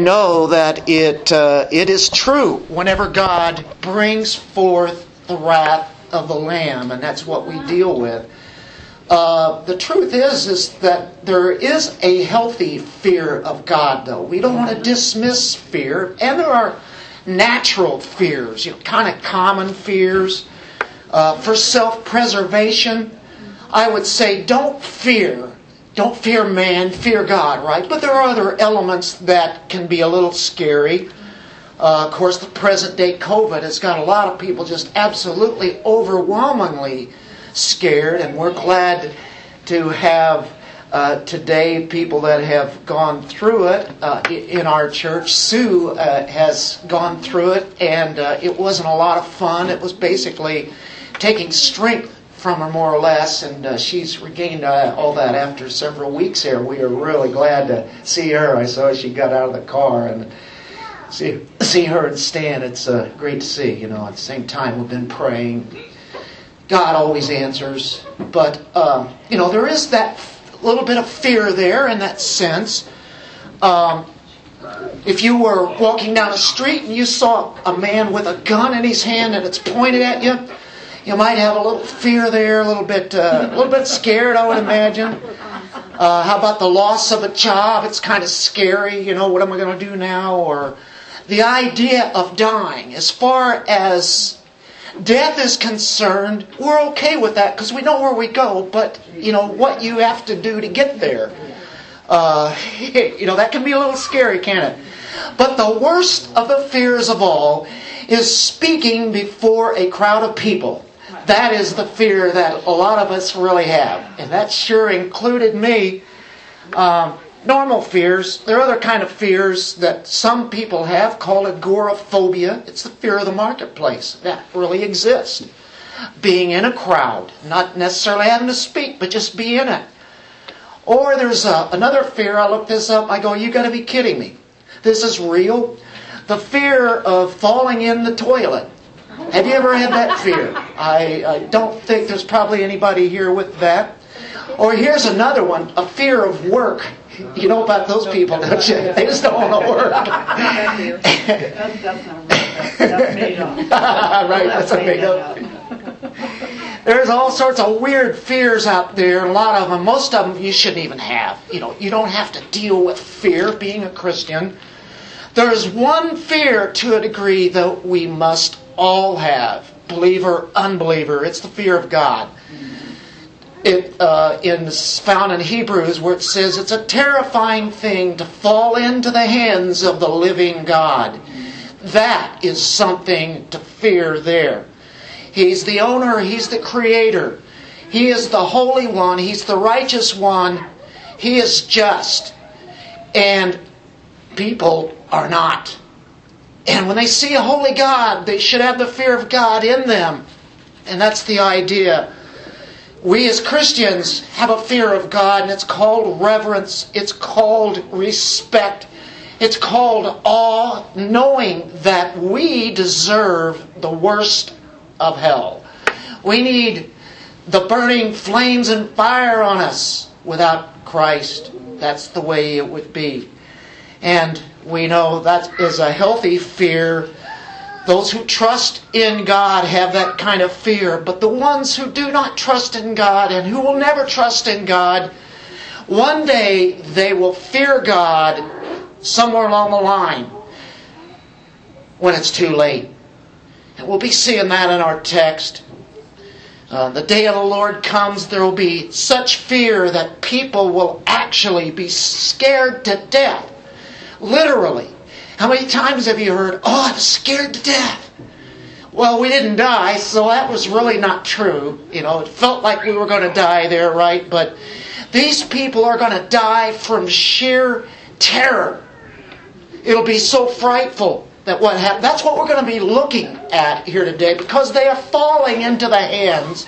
know that it uh, it is true whenever God brings forth the wrath of the Lamb, and that's what we deal with. Uh, the truth is, is that there is a healthy fear of God, though. We don't want to dismiss fear, and there are natural fears, you know, kind of common fears. Uh, for self-preservation, I would say don't fear. Don't fear man, fear God, right? But there are other elements that can be a little scary. Uh, of course, the present day COVID has got a lot of people just absolutely overwhelmingly scared, and we're glad to have uh, today people that have gone through it uh, in our church. Sue uh, has gone through it, and uh, it wasn't a lot of fun. It was basically taking strength from her, more or less, and uh, she's regained uh, all that after several weeks here. We are really glad to see her. I saw she got out of the car and see see her and Stan. It's great to see. You know, at the same time, we've been praying God always answers. But, uh, you know, there is that little bit of fear there in that sense. Um, if you were walking down a street and you saw a man with a gun in his hand and it's pointed at you, you might have a little fear there, a little bit, uh, a little bit scared, I would imagine. Uh, how about the loss of a job? It's kind of scary. You know, what am I going to do now? Or the idea of dying. As far as death is concerned, we're okay with that because we know where we go, but you know what you have to do to get there. Uh, you know that can be a little scary, can it? But the worst of the fears of all is speaking before a crowd of people. That is the fear that a lot of us really have, and that sure included me. Um, normal fears. There are other kind of fears that some people have called agoraphobia. It's the fear of the marketplace. That really exists. Being in a crowd, not necessarily having to speak, but just be in it. Or there's a, another fear. I look this up. I go, you got to be kidding me. This is real. The fear of falling in the toilet. Have you ever had that fear? I, I don't think there's probably anybody here with that. Or here's another one a fear of work. You know about those people, don't you? They just don't want to work. That's made up. right, that's a made up. There's all sorts of weird fears out there, a lot of them. Most of them you shouldn't even have. You know, you don't have to deal with fear being a Christian. There's one fear to a degree that we must all have, believer, unbeliever. It's the fear of God it uh, in found in Hebrews where it says it's a terrifying thing to fall into the hands of the living God. That is something to fear there. He's the owner, he's the creator. He is the holy one, he's the righteous one. He is just. And people are not. And when they see a holy God, they should have the fear of God in them. And that's the idea we as Christians have a fear of God, and it's called reverence, it's called respect, it's called awe, knowing that we deserve the worst of hell. We need the burning flames and fire on us without Christ. That's the way it would be. And we know that is a healthy fear those who trust in God have that kind of fear, but the ones who do not trust in God and who will never trust in God, one day they will fear God somewhere along the line when it's too late. And we'll be seeing that in our text. Uh, the day of the Lord comes, there will be such fear that people will actually be scared to death. Literally. How many times have you heard, oh, I'm scared to death? Well, we didn't die, so that was really not true. You know, it felt like we were going to die there, right? But these people are going to die from sheer terror. It'll be so frightful that what happened. That's what we're going to be looking at here today because they are falling into the hands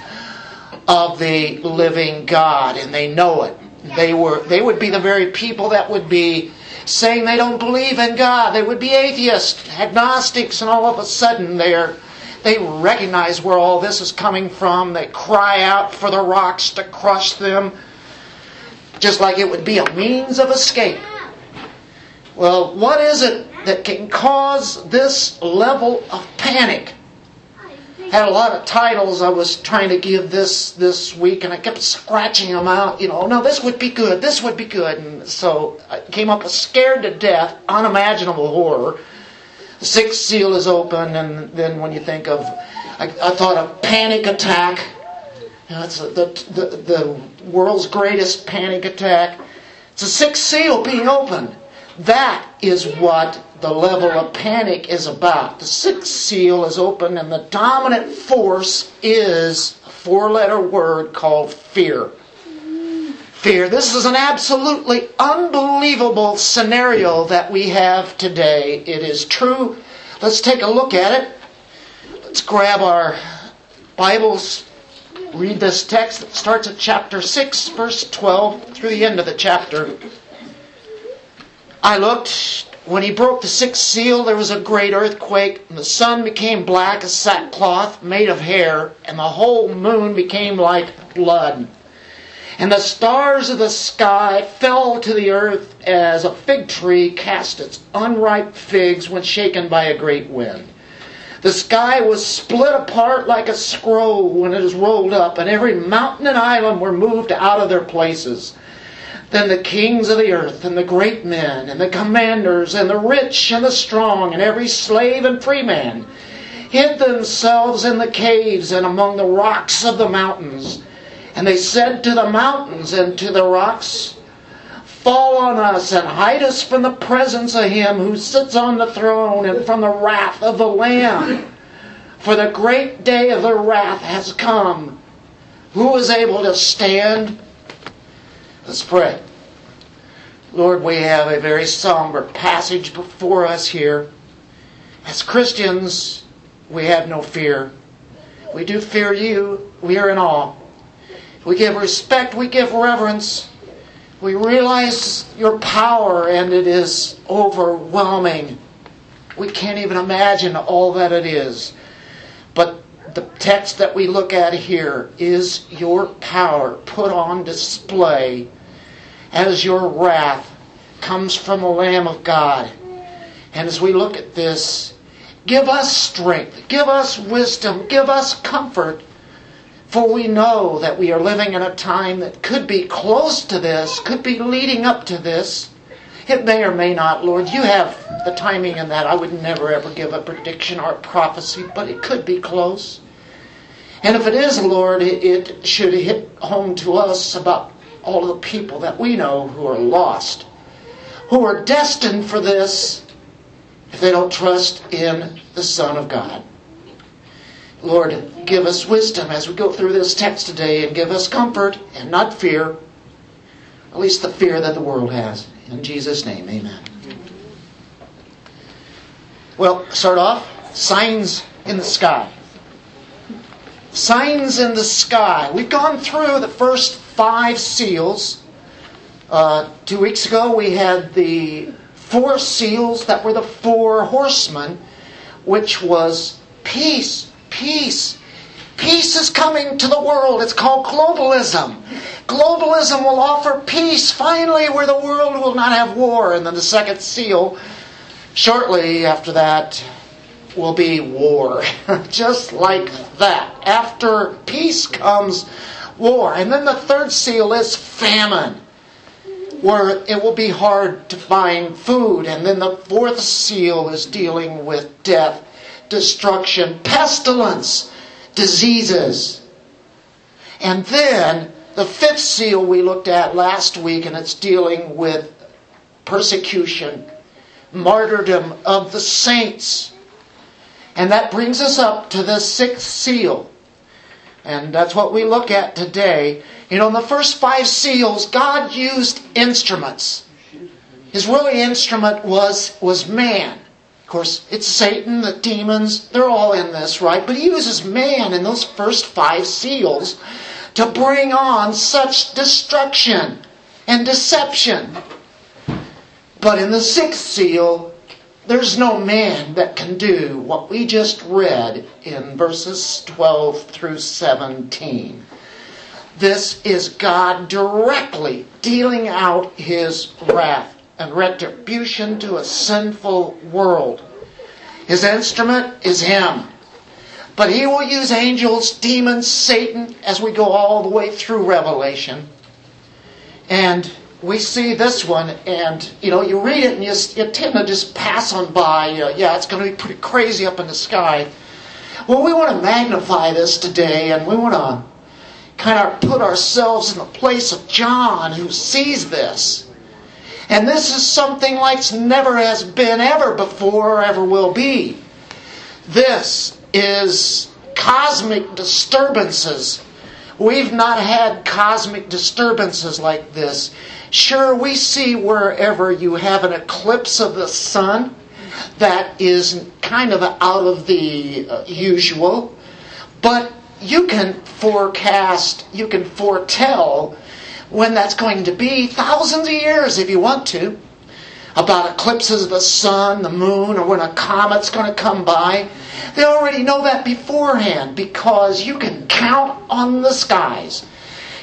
of the living God and they know it. They were they would be the very people that would be saying they don't believe in God. They would be atheists, agnostics, and all of a sudden they're they recognize where all this is coming from. They cry out for the rocks to crush them, just like it would be a means of escape. Well, what is it that can cause this level of panic? Had a lot of titles I was trying to give this this week, and I kept scratching them out. You know, no, this would be good. This would be good, and so I came up with "Scared to Death," unimaginable horror. The sixth seal is open, and then when you think of, I, I thought of panic attack. You know, it's the, the the world's greatest panic attack. It's the sixth seal being opened. That is what the level of panic is about. The sixth seal is open, and the dominant force is a four letter word called fear. Fear. This is an absolutely unbelievable scenario that we have today. It is true. Let's take a look at it. Let's grab our Bibles, read this text that starts at chapter 6, verse 12, through the end of the chapter. I looked. When he broke the sixth seal, there was a great earthquake, and the sun became black as sackcloth made of hair, and the whole moon became like blood. And the stars of the sky fell to the earth as a fig tree cast its unripe figs when shaken by a great wind. The sky was split apart like a scroll when it is rolled up, and every mountain and island were moved out of their places. Then the kings of the earth, and the great men, and the commanders, and the rich and the strong, and every slave and free man, hid themselves in the caves and among the rocks of the mountains. And they said to the mountains and to the rocks, Fall on us and hide us from the presence of him who sits on the throne and from the wrath of the Lamb. For the great day of the wrath has come. Who is able to stand? Let's pray. Lord, we have a very somber passage before us here. As Christians, we have no fear. We do fear you. We are in awe. We give respect. We give reverence. We realize your power, and it is overwhelming. We can't even imagine all that it is. The text that we look at here is your power put on display as your wrath comes from the Lamb of God. And as we look at this, give us strength, give us wisdom, give us comfort, for we know that we are living in a time that could be close to this, could be leading up to this. It may or may not, Lord. You have the timing in that. I would never ever give a prediction or a prophecy, but it could be close. And if it is, Lord, it should hit home to us about all the people that we know who are lost, who are destined for this if they don't trust in the Son of God. Lord, give us wisdom as we go through this text today and give us comfort and not fear, at least the fear that the world has. In Jesus' name, amen. Well, start off signs in the sky. Signs in the sky. We've gone through the first five seals. Uh, two weeks ago, we had the four seals that were the four horsemen, which was peace, peace. Peace is coming to the world. It's called globalism. Globalism will offer peace finally where the world will not have war. And then the second seal, shortly after that, will be war. Just like that. After peace comes war. And then the third seal is famine, where it will be hard to find food. And then the fourth seal is dealing with death, destruction, pestilence, diseases. And then the fifth seal we looked at last week, and it's dealing with persecution, martyrdom of the saints. And that brings us up to the sixth seal. And that's what we look at today. You know, in the first five seals, God used instruments. His really instrument was, was man. Of course, it's Satan, the demons, they're all in this, right? But he uses man in those first five seals to bring on such destruction and deception. But in the sixth seal, there's no man that can do what we just read in verses 12 through 17. This is God directly dealing out his wrath and retribution to a sinful world. His instrument is Him. But He will use angels, demons, Satan, as we go all the way through Revelation. And we see this one, and you know, you read it and you, you tend to just pass on by. Uh, yeah, it's going to be pretty crazy up in the sky. Well, we want to magnify this today, and we want to kind of put ourselves in the place of John who sees this. And this is something like never has been ever before or ever will be. This is cosmic disturbances. We've not had cosmic disturbances like this. Sure, we see wherever you have an eclipse of the sun that is kind of out of the uh, usual, but you can forecast, you can foretell when that's going to be thousands of years if you want to about eclipses of the sun, the moon, or when a comet's going to come by. They already know that beforehand because you can count on the skies.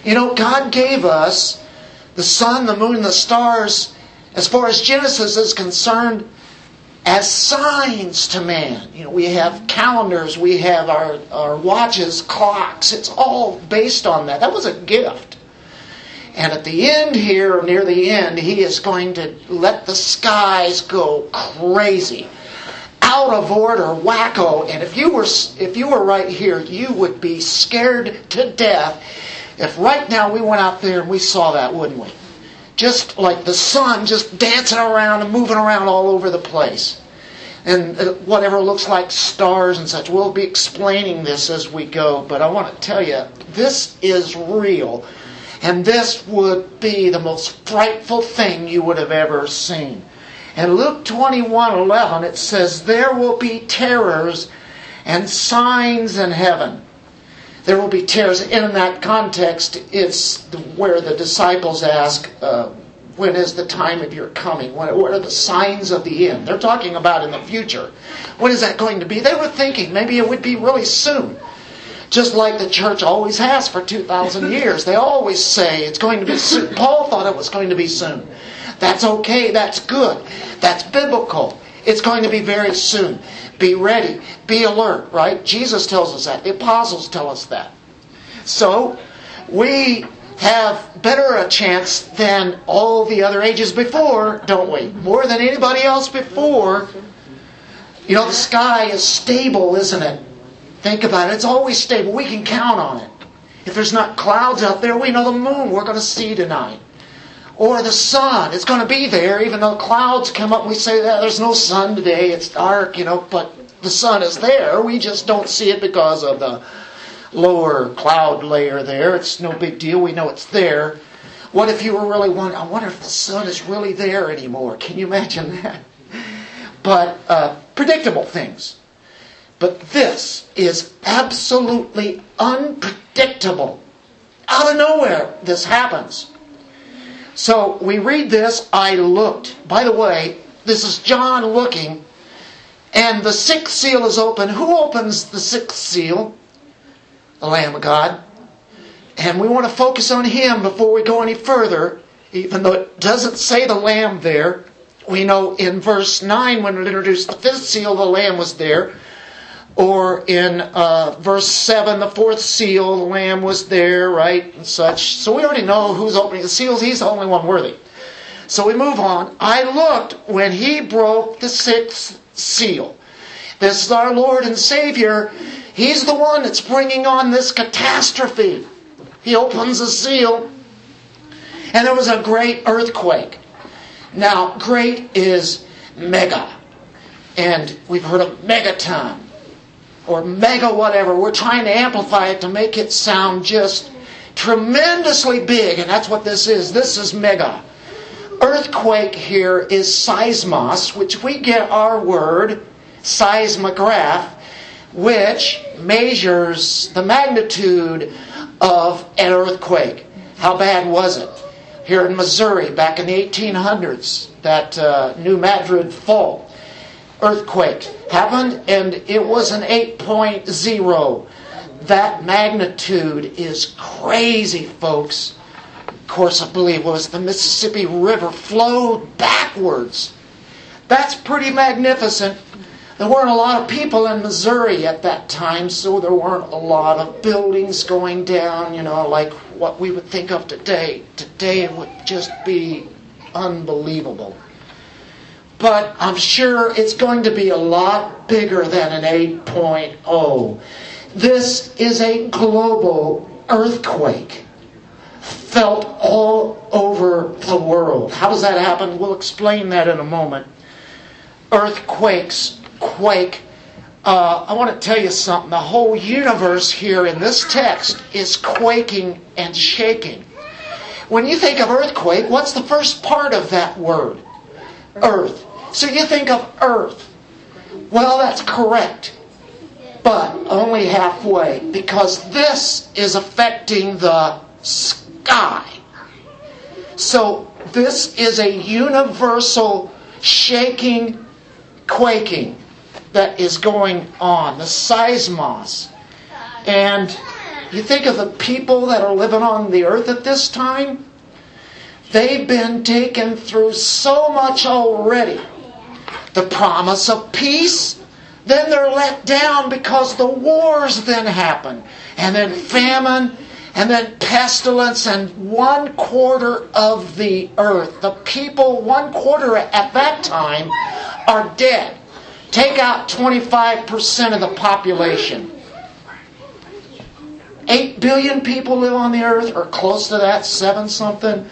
You know, God gave us the sun, the moon, the stars, as far as Genesis is concerned, as signs to man. You know, we have calendars, we have our, our watches, clocks. It's all based on that. That was a gift. And at the end here, near the end, he is going to let the skies go crazy. Out of order, wacko. And if you were if you were right here, you would be scared to death if right now we went out there and we saw that, wouldn't we? Just like the sun just dancing around and moving around all over the place. And uh, whatever looks like stars and such. We'll be explaining this as we go, but I want to tell you, this is real. And this would be the most frightful thing you would have ever seen. In Luke 21 11, it says, There will be terrors and signs in heaven. There will be terrors. In that context, it's where the disciples ask, uh, When is the time of your coming? What are the signs of the end? They're talking about in the future. What is that going to be? They were thinking maybe it would be really soon just like the church always has for 2,000 years. They always say it's going to be soon. Paul thought it was going to be soon. That's okay. That's good. That's biblical. It's going to be very soon. Be ready. Be alert, right? Jesus tells us that. The apostles tell us that. So, we have better a chance than all the other ages before, don't we? More than anybody else before. You know, the sky is stable, isn't it? Think about it. It's always stable. We can count on it. If there's not clouds out there, we know the moon we're going to see tonight. Or the sun. It's going to be there, even though clouds come up and we say that there's no sun today. It's dark, you know, but the sun is there. We just don't see it because of the lower cloud layer there. It's no big deal. We know it's there. What if you were really wondering, I wonder if the sun is really there anymore? Can you imagine that? But uh, predictable things. But this is absolutely unpredictable. Out of nowhere, this happens. So we read this, I looked. By the way, this is John looking, and the sixth seal is open. Who opens the sixth seal? The Lamb of God. And we want to focus on him before we go any further, even though it doesn't say the Lamb there. We know in verse 9 when it introduced the fifth seal, the Lamb was there. Or in uh, verse 7, the fourth seal, the lamb was there, right? And such. So we already know who's opening the seals. He's the only one worthy. So we move on. I looked when he broke the sixth seal. This is our Lord and Savior. He's the one that's bringing on this catastrophe. He opens the seal, and there was a great earthquake. Now, great is mega. And we've heard of megaton or mega whatever. We're trying to amplify it to make it sound just tremendously big, and that's what this is. This is mega. Earthquake here is seismos, which we get our word seismograph, which measures the magnitude of an earthquake. How bad was it? Here in Missouri, back in the 1800s, that uh, New Madrid fault earthquake happened and it was an 8.0. That magnitude is crazy, folks. Of course, I believe was the Mississippi River flowed backwards. That's pretty magnificent. There weren't a lot of people in Missouri at that time, so there weren't a lot of buildings going down, you know, like what we would think of today. Today it would just be unbelievable. But I'm sure it's going to be a lot bigger than an 8.0. This is a global earthquake felt all over the world. How does that happen? We'll explain that in a moment. Earthquakes quake. Uh, I want to tell you something. The whole universe here in this text is quaking and shaking. When you think of earthquake, what's the first part of that word? Earth. So you think of earth. Well, that's correct. But only halfway, because this is affecting the sky. So this is a universal shaking, quaking that is going on, the seismos. And you think of the people that are living on the earth at this time, they've been taken through so much already. The promise of peace, then they're let down because the wars then happen, and then famine, and then pestilence, and one quarter of the earth, the people, one quarter at that time, are dead. Take out 25% of the population. 8 billion people live on the earth, or close to that, 7 something.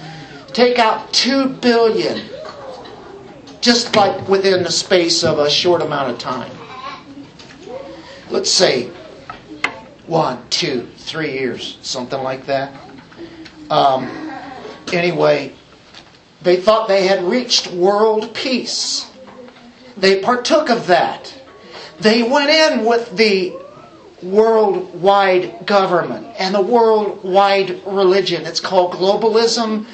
Take out 2 billion, just like within the space of a short amount of time. Let's say one, two, three years, something like that. Um, anyway, they thought they had reached world peace. They partook of that. They went in with the worldwide government and the worldwide religion. It's called globalism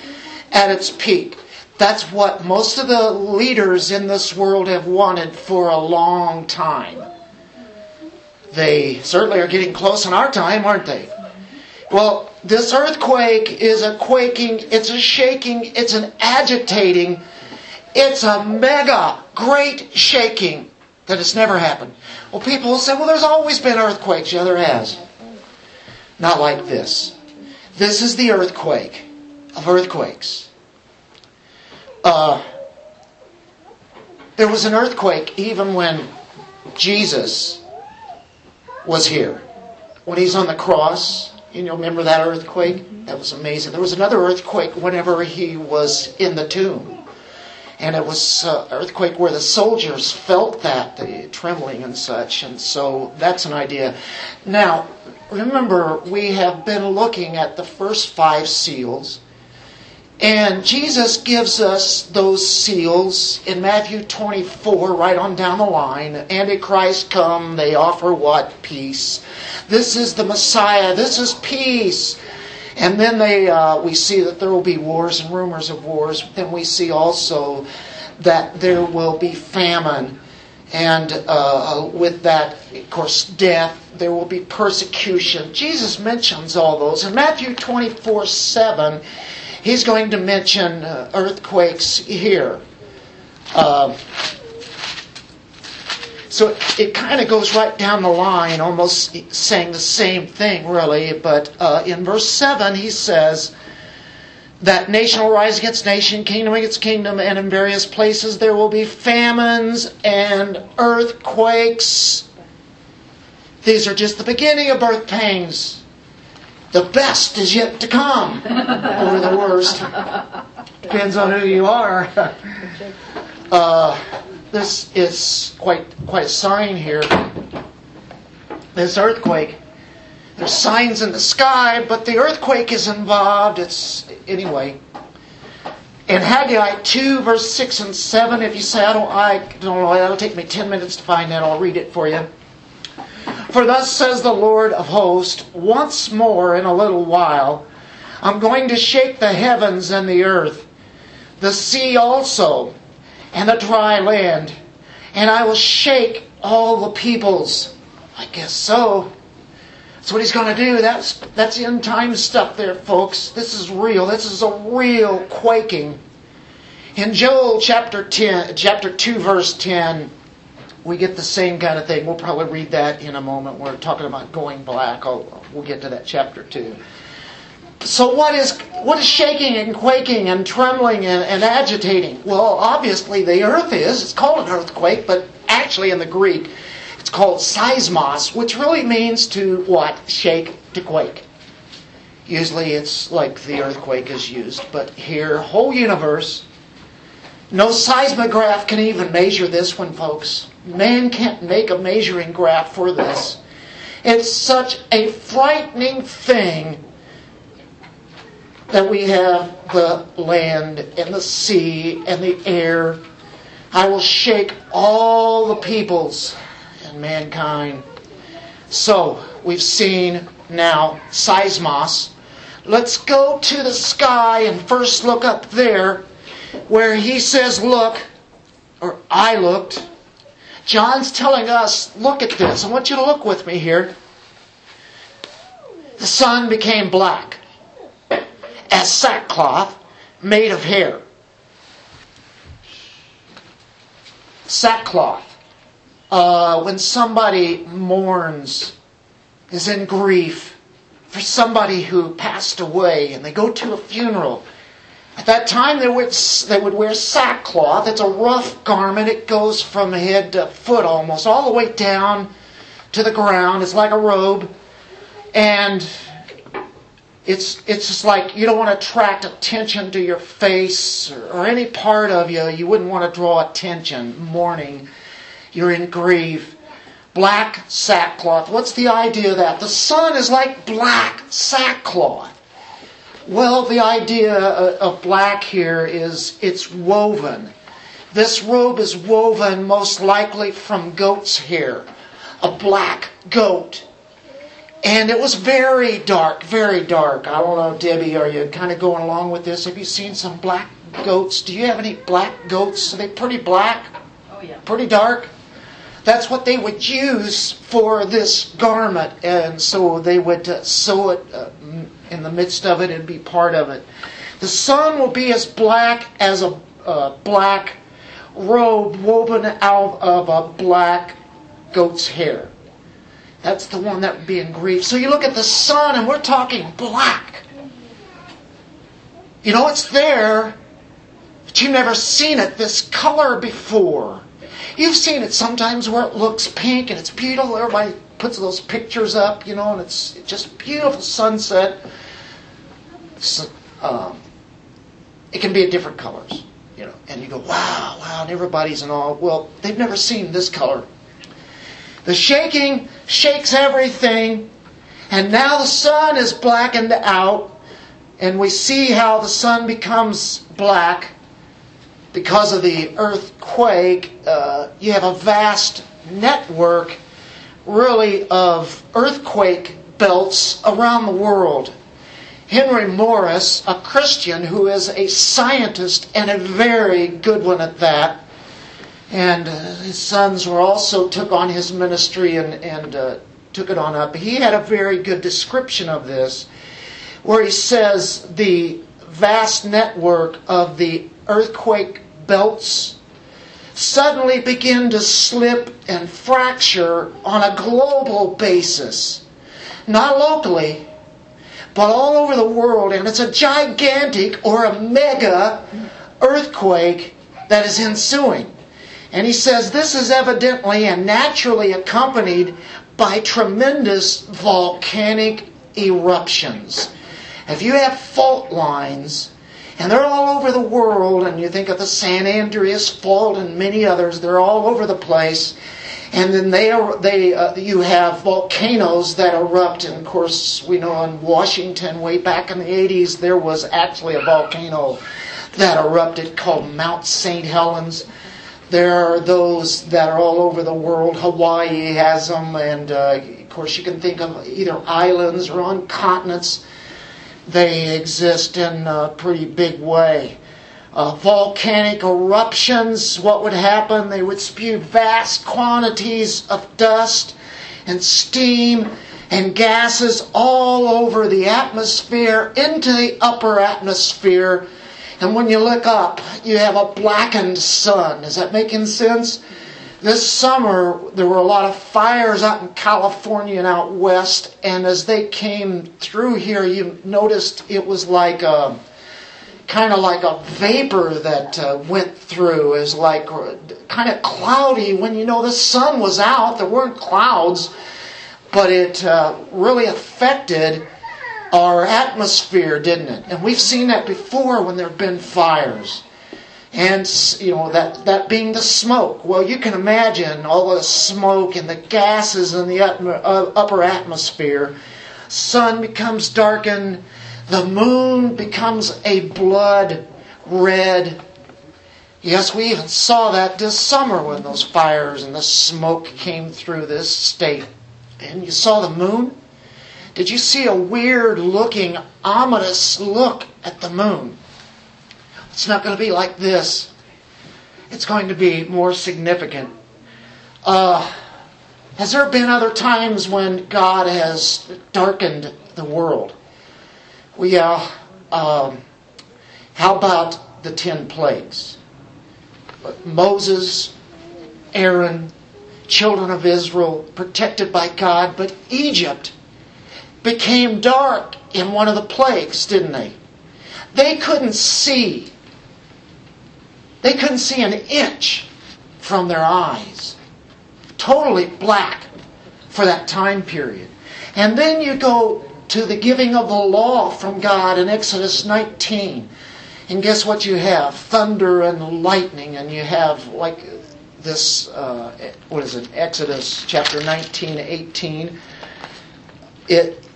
at its peak. That's what most of the leaders in this world have wanted for a long time. They certainly are getting close in our time, aren't they? Well, this earthquake is a quaking, it's a shaking, it's an agitating it's a mega, great shaking that has never happened. Well, people will say, well, there's always been earthquakes. Yeah, there has. Not like this. This is the earthquake of earthquakes. Uh, there was an earthquake even when Jesus was here. When he's on the cross, and you'll remember that earthquake? That was amazing. There was another earthquake whenever he was in the tomb and it was uh, earthquake where the soldiers felt that the trembling and such and so that's an idea now remember we have been looking at the first five seals and jesus gives us those seals in matthew 24 right on down the line antichrist come they offer what peace this is the messiah this is peace and then they, uh, we see that there will be wars and rumors of wars. Then we see also that there will be famine. And uh, with that, of course, death. There will be persecution. Jesus mentions all those. In Matthew 24 7, he's going to mention uh, earthquakes here. Uh, so it, kind of goes right down the line, almost saying the same thing, really. But uh, in verse 7, he says that nation will rise against nation, kingdom against kingdom, and in various places there will be famines and earthquakes. These are just the beginning of birth pains. The best is yet to come, or the worst. Depends on who you are. Uh, this is quite quite a sign here. This earthquake. There's signs in the sky, but the earthquake is involved. It's anyway. In Haggai 2, verse 6 and 7, if you say, I don't, I don't know, that'll take me 10 minutes to find that, I'll read it for you. For thus says the Lord of hosts, once more in a little while, I'm going to shake the heavens and the earth, the sea also, and the dry land, and I will shake all the peoples. I guess so. That's what he's going to do. That's, that's end time stuff there, folks. This is real. This is a real quaking. In Joel chapter 10, chapter 2, verse 10, we get the same kind of thing. We'll probably read that in a moment. We're talking about going black. I'll, we'll get to that chapter too. So what is what is shaking and quaking and trembling and, and agitating? Well, obviously the earth is. It's called an earthquake, but actually in the Greek, it's called seismos, which really means to what? Shake, to quake. Usually it's like the earthquake is used, but here, whole universe. No seismograph can even measure this one, folks. Man can't make a measuring graph for this. It's such a frightening thing that we have the land and the sea and the air. I will shake all the peoples and mankind. So, we've seen now seismos. Let's go to the sky and first look up there where he says, Look, or I looked. John's telling us, Look at this. I want you to look with me here. The sun became black as sackcloth made of hair. Sackcloth uh, when somebody mourns, is in grief for somebody who passed away, and they go to a funeral. At that time, they would, they would wear sackcloth. It's a rough garment. It goes from head to foot almost, all the way down to the ground. It's like a robe. And it's, it's just like you don't want to attract attention to your face or, or any part of you. You wouldn't want to draw attention, mourning. You're in grief. Black sackcloth. What's the idea of that? The sun is like black sackcloth. Well, the idea of black here is it's woven. This robe is woven most likely from goat's hair, a black goat. And it was very dark, very dark. I don't know, Debbie, are you kind of going along with this? Have you seen some black goats? Do you have any black goats? Are they pretty black? Oh, yeah. Pretty dark? That's what they would use for this garment, and so they would uh, sew it uh, in the midst of it and be part of it. The sun will be as black as a uh, black robe woven out of a black goat's hair. That's the one that would be in grief. So you look at the sun, and we're talking black. You know, it's there, but you've never seen it this color before. You've seen it sometimes where it looks pink and it's beautiful. Everybody puts those pictures up, you know, and it's just beautiful sunset. Um, it can be in different colors, you know, and you go, wow, wow, and everybody's in awe. Well, they've never seen this color. The shaking shakes everything, and now the sun is blackened out, and we see how the sun becomes black because of the earthquake, uh, you have a vast network, really, of earthquake belts around the world. Henry Morris, a Christian who is a scientist and a very good one at that, and uh, his sons were also took on his ministry and, and uh, took it on up. He had a very good description of this, where he says the vast network of the earthquake belts suddenly begin to slip and fracture on a global basis. Not locally, but all over the world. And it's a gigantic or a mega earthquake that is ensuing. And he says this is evidently and naturally accompanied by tremendous volcanic eruptions. If you have fault lines, and they're all over the world, and you think of the San Andreas Fault and many others, they're all over the place. And then they, they uh, you have volcanoes that erupt. And of course, we know in Washington, way back in the 80s, there was actually a volcano that erupted called Mount St. Helens. There are those that are all over the world. Hawaii has them, and uh, of course, you can think of either islands or on continents they exist in a pretty big way. Uh, volcanic eruptions, what would happen? They would spew vast quantities of dust and steam, and gases all over the atmosphere into the upper atmosphere. And when you look up, you have a blackened sun. Is that making sense? This summer, there were a lot of fires out in California and out west, and as they came through here, you noticed it was like a kind of like a vapor that uh, went through, is like kind of cloudy when you know the sun was out. There weren't clouds, but it uh, really affected our atmosphere, didn't it? And we've seen that before when there have been fires. And, you know, that, that being the smoke. Well, you can imagine all the smoke and the gases in the uh, upper atmosphere. Sun becomes darkened. The moon becomes a blood red. Yes, we even saw that this summer when those fires and the smoke came through this state. And you saw the moon? Did you see a weird looking, ominous look at the moon? It's not going to be like this. It's going to be more significant. Uh, has there been other times when God has darkened the world? Well, yeah. Um, how about the ten plagues? Moses, Aaron, children of Israel, protected by God, but Egypt became dark in one of the plagues, didn't they? They couldn't see they couldn't see an inch from their eyes. Totally black for that time period. And then you go to the giving of the law from God in Exodus 19. And guess what you have? Thunder and lightning, and you have like this, uh, what is it, Exodus chapter 19, 18. It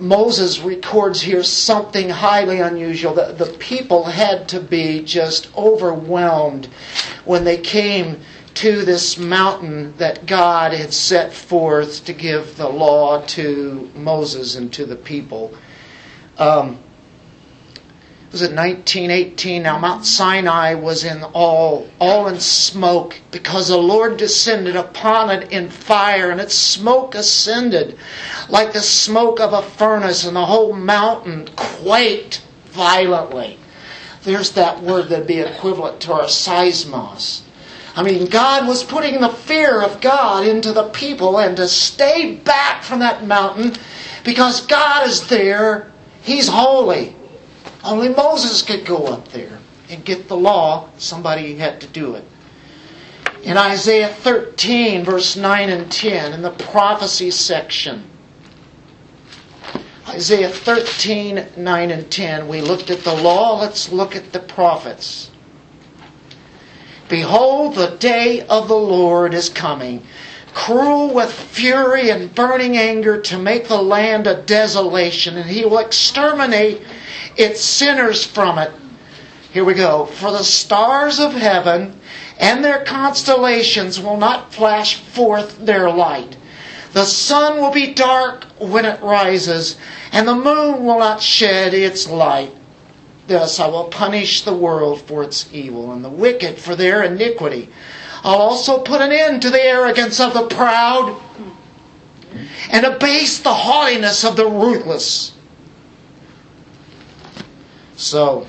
Moses records here something highly unusual. The, the people had to be just overwhelmed when they came to this mountain that God had set forth to give the law to Moses and to the people. Um, was it 1918? Now Mount Sinai was in all all in smoke because the Lord descended upon it in fire, and its smoke ascended like the smoke of a furnace, and the whole mountain quaked violently. There's that word that'd be equivalent to our seismos. I mean, God was putting the fear of God into the people and to stay back from that mountain because God is there. He's holy. Only Moses could go up there and get the law. Somebody had to do it. In Isaiah 13, verse 9 and 10, in the prophecy section, Isaiah 13, 9 and 10, we looked at the law, let's look at the prophets. Behold, the day of the Lord is coming, cruel with fury and burning anger to make the land a desolation, and he will exterminate its sinners from it. Here we go. For the stars of heaven and their constellations will not flash forth their light. The sun will be dark when it rises, and the moon will not shed its light. Thus I will punish the world for its evil, and the wicked for their iniquity. I'll also put an end to the arrogance of the proud, and abase the haughtiness of the ruthless. So,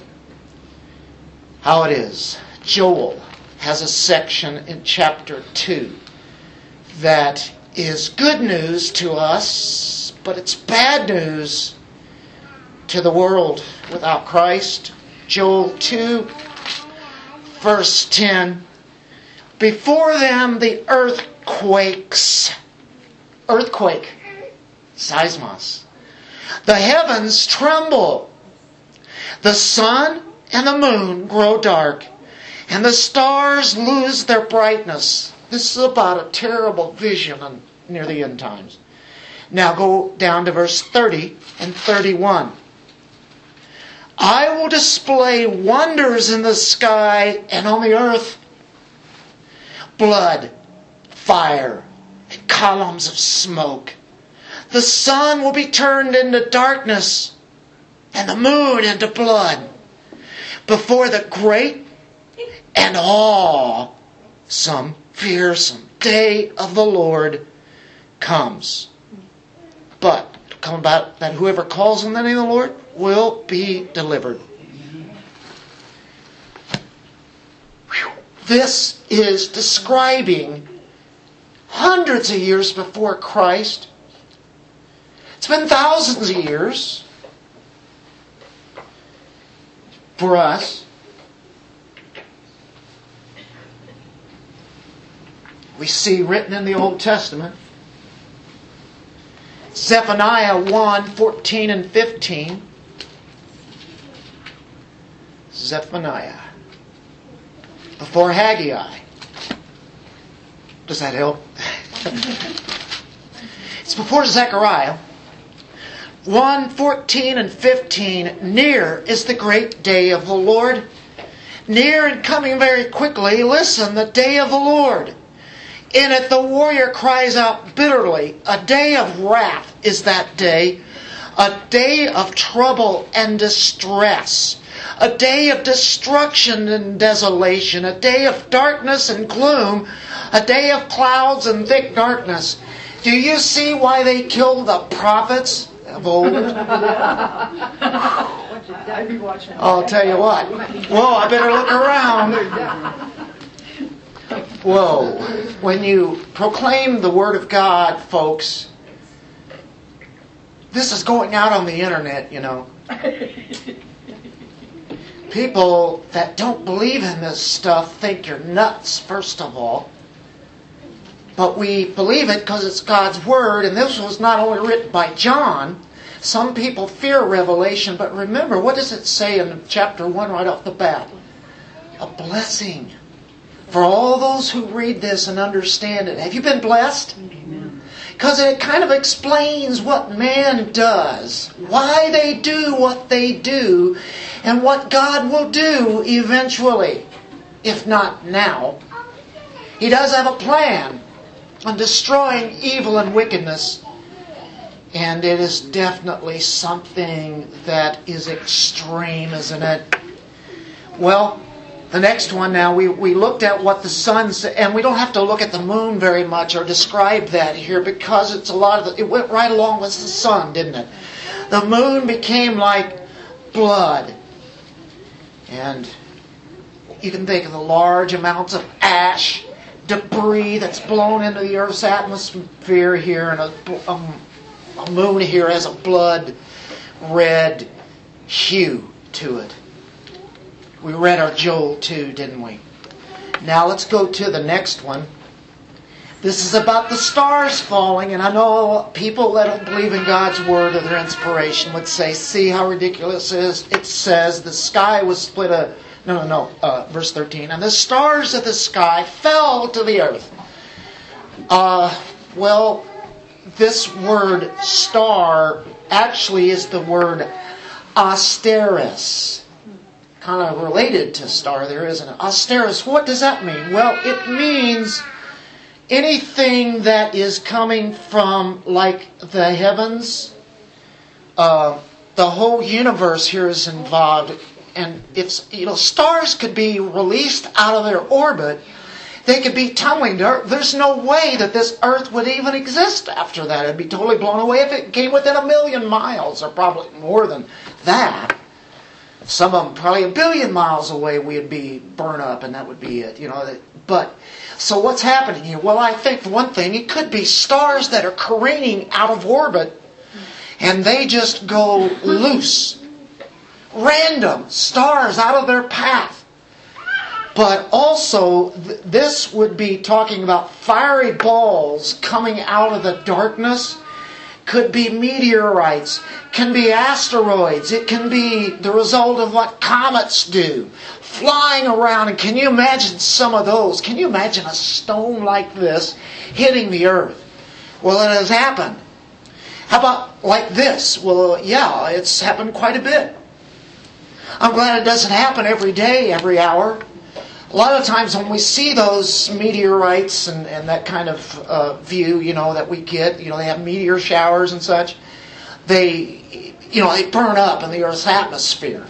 how it is. Joel has a section in chapter 2 that is good news to us, but it's bad news to the world without Christ. Joel 2, verse 10. Before them the earth quakes. Earthquake. Seismos. The heavens tremble. The sun and the moon grow dark, and the stars lose their brightness. This is about a terrible vision near the end times. Now go down to verse 30 and 31. I will display wonders in the sky and on the earth blood, fire, and columns of smoke. The sun will be turned into darkness and the moon into blood before the great and awesome, fearsome day of the Lord comes. but come about that whoever calls on the name of the Lord will be delivered. Whew. This is describing hundreds of years before Christ. It's been thousands of years for us. We see written in the Old Testament Zephaniah 1 14 and 15. Zephaniah. Before Haggai. Does that help? it's before Zechariah. 1 14 and 15. Near is the great day of the Lord. Near and coming very quickly. Listen, the day of the Lord. In it the warrior cries out bitterly. A day of wrath is that day. A day of trouble and distress. A day of destruction and desolation. A day of darkness and gloom. A day of clouds and thick darkness. Do you see why they killed the prophets of old? I'll tell you what. Whoa, I better look around. Whoa. When you proclaim the Word of God, folks, this is going out on the internet, you know. People that don't believe in this stuff think you're nuts, first of all. But we believe it because it's God's Word, and this was not only written by John. Some people fear revelation, but remember, what does it say in chapter 1 right off the bat? A blessing for all those who read this and understand it. Have you been blessed? Because it kind of explains what man does, why they do what they do, and what God will do eventually, if not now. He does have a plan on destroying evil and wickedness. And it is definitely something that is extreme, isn't it? Well, the next one now, we, we looked at what the sun's, and we don't have to look at the moon very much or describe that here because it's a lot of the, it went right along with the sun, didn't it? The moon became like blood. And you can think of the large amounts of ash, debris that's blown into the Earth's atmosphere here, and a, a, a moon here has a blood red hue to it. We read our Joel 2, didn't we? Now let's go to the next one. This is about the stars falling, and I know people that don't believe in God's word or their inspiration would say, "See how ridiculous it is." It says the sky was split a no, no, no. Uh, verse thirteen, and the stars of the sky fell to the earth. Uh, well, this word "star" actually is the word "asteres." Kind of related to star there, isn't it? What does that mean? Well, it means anything that is coming from like the heavens. Uh, the whole universe here is involved, and it's you know stars could be released out of their orbit. They could be tumbling. There's no way that this Earth would even exist after that. It'd be totally blown away if it came within a million miles, or probably more than that some of them probably a billion miles away we'd be burned up and that would be it you know but so what's happening here? Well i think for one thing it could be stars that are careening out of orbit and they just go loose. Random stars out of their path. But also th- this would be talking about fiery balls coming out of the darkness could be meteorites, can be asteroids, it can be the result of what comets do, flying around. And can you imagine some of those? Can you imagine a stone like this hitting the earth? Well, it has happened. How about like this? Well, yeah, it's happened quite a bit. I'm glad it doesn't happen every day, every hour a lot of times when we see those meteorites and, and that kind of uh, view, you know, that we get, you know, they have meteor showers and such, they, you know, they burn up in the Earth's atmosphere.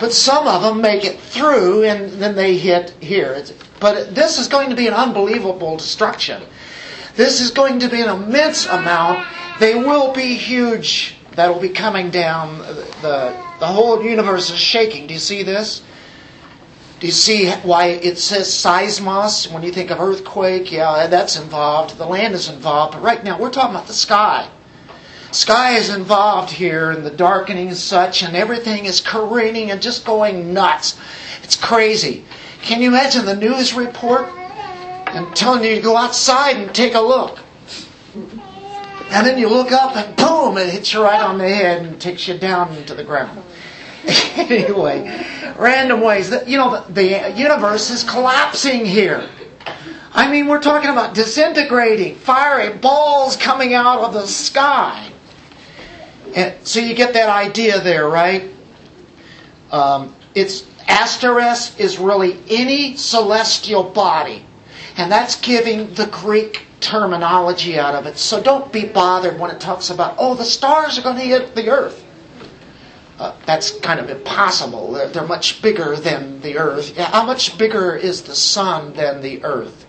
But some of them make it through and then they hit here. It's, but this is going to be an unbelievable destruction. This is going to be an immense amount. They will be huge. That will be coming down. The, the whole universe is shaking. Do you see this? Do you see why it says seismos when you think of earthquake? Yeah, that's involved. The land is involved. But right now, we're talking about the sky. Sky is involved here, and the darkening and such, and everything is careening and just going nuts. It's crazy. Can you imagine the news report and telling you to go outside and take a look? And then you look up and boom, it hits you right on the head and takes you down into the ground. anyway, random ways. You know, the, universe is collapsing here. I mean, we're talking about disintegrating, fiery balls coming out of the sky. And so you get that idea there, right? Um, it's Asteres is really any celestial body, and that's giving the Greek terminology out of it. So don't be bothered when it talks about, oh, the stars are going to hit the earth. Uh, that's kind of impossible. They're, they're, much bigger than the earth. How much bigger is the sun than the earth?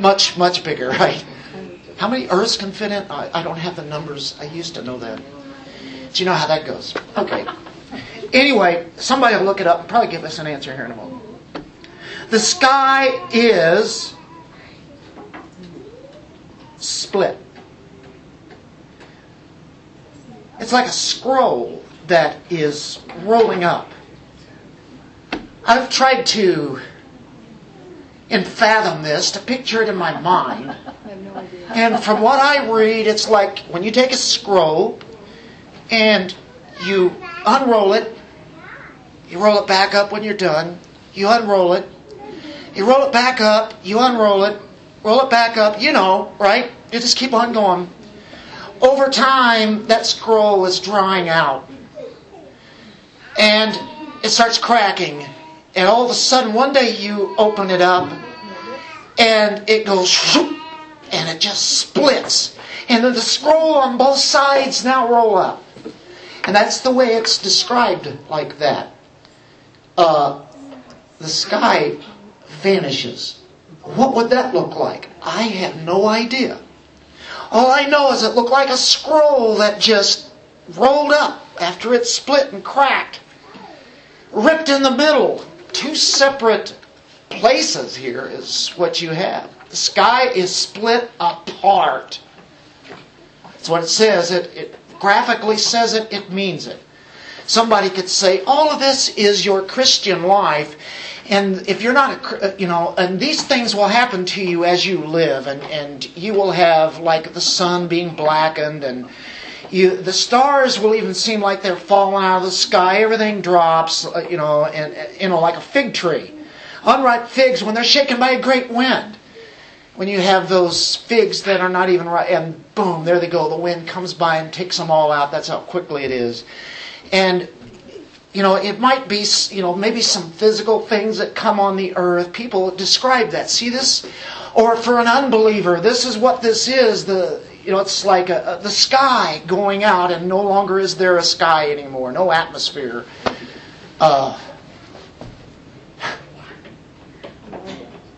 Much, much bigger, right? How many earths can fit in? I, I don't have the numbers. I used to know that. Do you know how that goes? Okay. Anyway, somebody will look it up and probably give us an answer here in a moment. The sky is split. It's like a scroll that is rolling up. I've tried to and fathom this, to picture it in my mind. No And from what I read, it's like when you take a scroll and you unroll it, you roll it back up when you're done, you unroll it, you roll it back up, you unroll it, roll it back up, you know, right? You just keep on going. Over time, that scroll is drying out. And it starts cracking. And all of a sudden, one day you open it up and it goes and it just splits. And then the scroll on both sides now roll up. And that's the way it's described like that. Uh, the sky vanishes. What would that look like? I have no idea. All I know is it looked like a scroll that just rolled up after it split and cracked, ripped in the middle. Two separate places here is what you have. The sky is split apart. That's what it says. It, it graphically says it, it means it. Somebody could say, all of this is your Christian life, and if you're not, a, you know, and these things will happen to you as you live, and, and you will have like the sun being blackened, and you, the stars will even seem like they're falling out of the sky. Everything drops, uh, you know, and you know, like a fig tree. Unripe figs when they're shaken by a great wind. When you have those figs that are not even right, and boom, there they go. The wind comes by and takes them all out. That's how quickly it is. And you know, it might be, you know, maybe some physical things that come on the earth. People describe that. See this? Or for an unbeliever, this is what this is. The, you know, it's like a, a, the sky going out, and no longer is there a sky anymore, no atmosphere. Uh,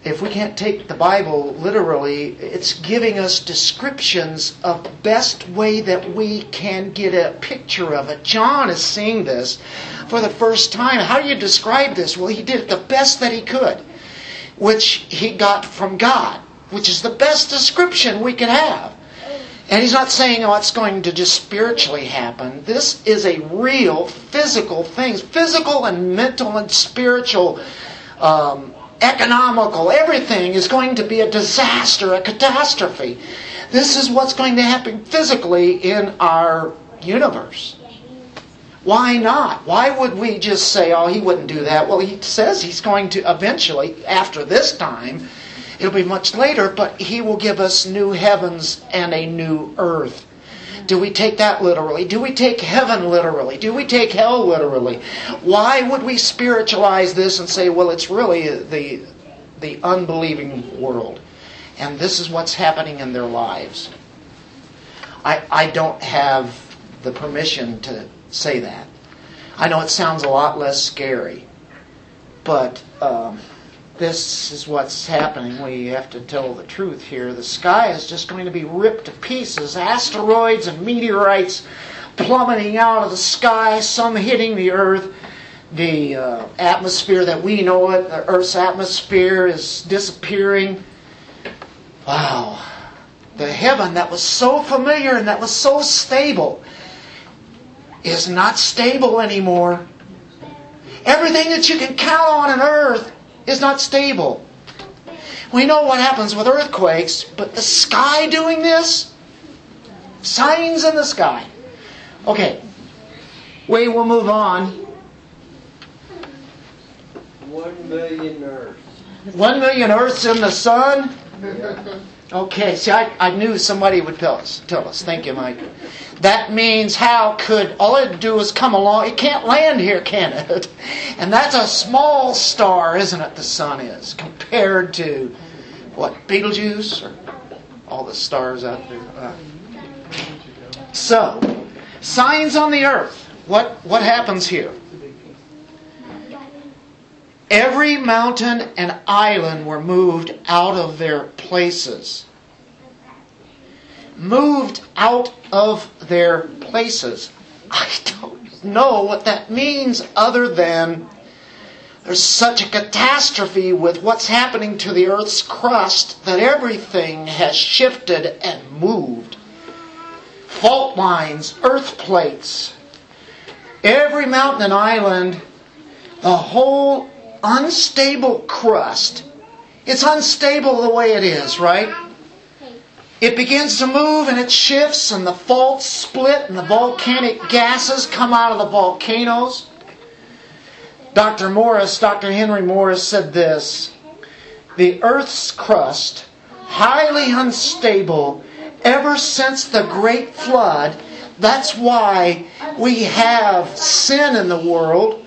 if we can't take the Bible literally, it's giving us descriptions of best way that we can get a picture of it. John is seeing this for the first time. How do you describe this? Well, he did it the best that he could, which he got from God, which is the best description we can have. And he's not saying, oh, it's going to just spiritually happen. This is a real physical thing, physical and mental and spiritual um, economical, everything is going to be a disaster, a catastrophe. This is what's going to happen physically in our universe. Why not? Why would we just say, oh, he wouldn't do that? Well, he says he's going to eventually, after this time, it'll be much later, but he will give us new heavens and a new earth. Do we take that literally? Do we take heaven literally? Do we take hell literally? Why would we spiritualize this and say, well, it's really the, the unbelieving world? And this is what's happening in their lives. I, I don't have the permission to say that. I know it sounds a lot less scary, but um, this is what's happening. We have to tell the truth here. The sky is just going to be ripped to pieces. Asteroids and meteorites plummeting out of the sky, some hitting the earth. The uh, atmosphere that we know it, the Earth's atmosphere, is disappearing. Wow. The heaven that was so familiar and that was so stable is not stable anymore. Everything that you can count on on earth is not stable. We know what happens with earthquakes, but the sky doing this? Signs in the sky. Okay, we will move on. One million Earths. One million Earths in the sun? Yeah. Okay, see, I, I knew somebody would tell us. Tell us. Thank you, Mike. That means how could all it do is come along? It can't land here, can it? And that's a small star, isn't it? The sun is compared to what Betelgeuse or all the stars out there. Uh, so, signs on the earth. What what happens here? Every mountain and island were moved out of their places. Moved out of their places. I don't know what that means other than there's such a catastrophe with what's happening to the earth's crust that everything has shifted and moved. Fault lines, earth plates, every mountain and island, the whole unstable crust. It's unstable the way it is, right? It begins to move and it shifts, and the faults split, and the volcanic gases come out of the volcanoes. Dr. Morris, Dr. Henry Morris said this The Earth's crust, highly unstable ever since the Great Flood. That's why we have sin in the world.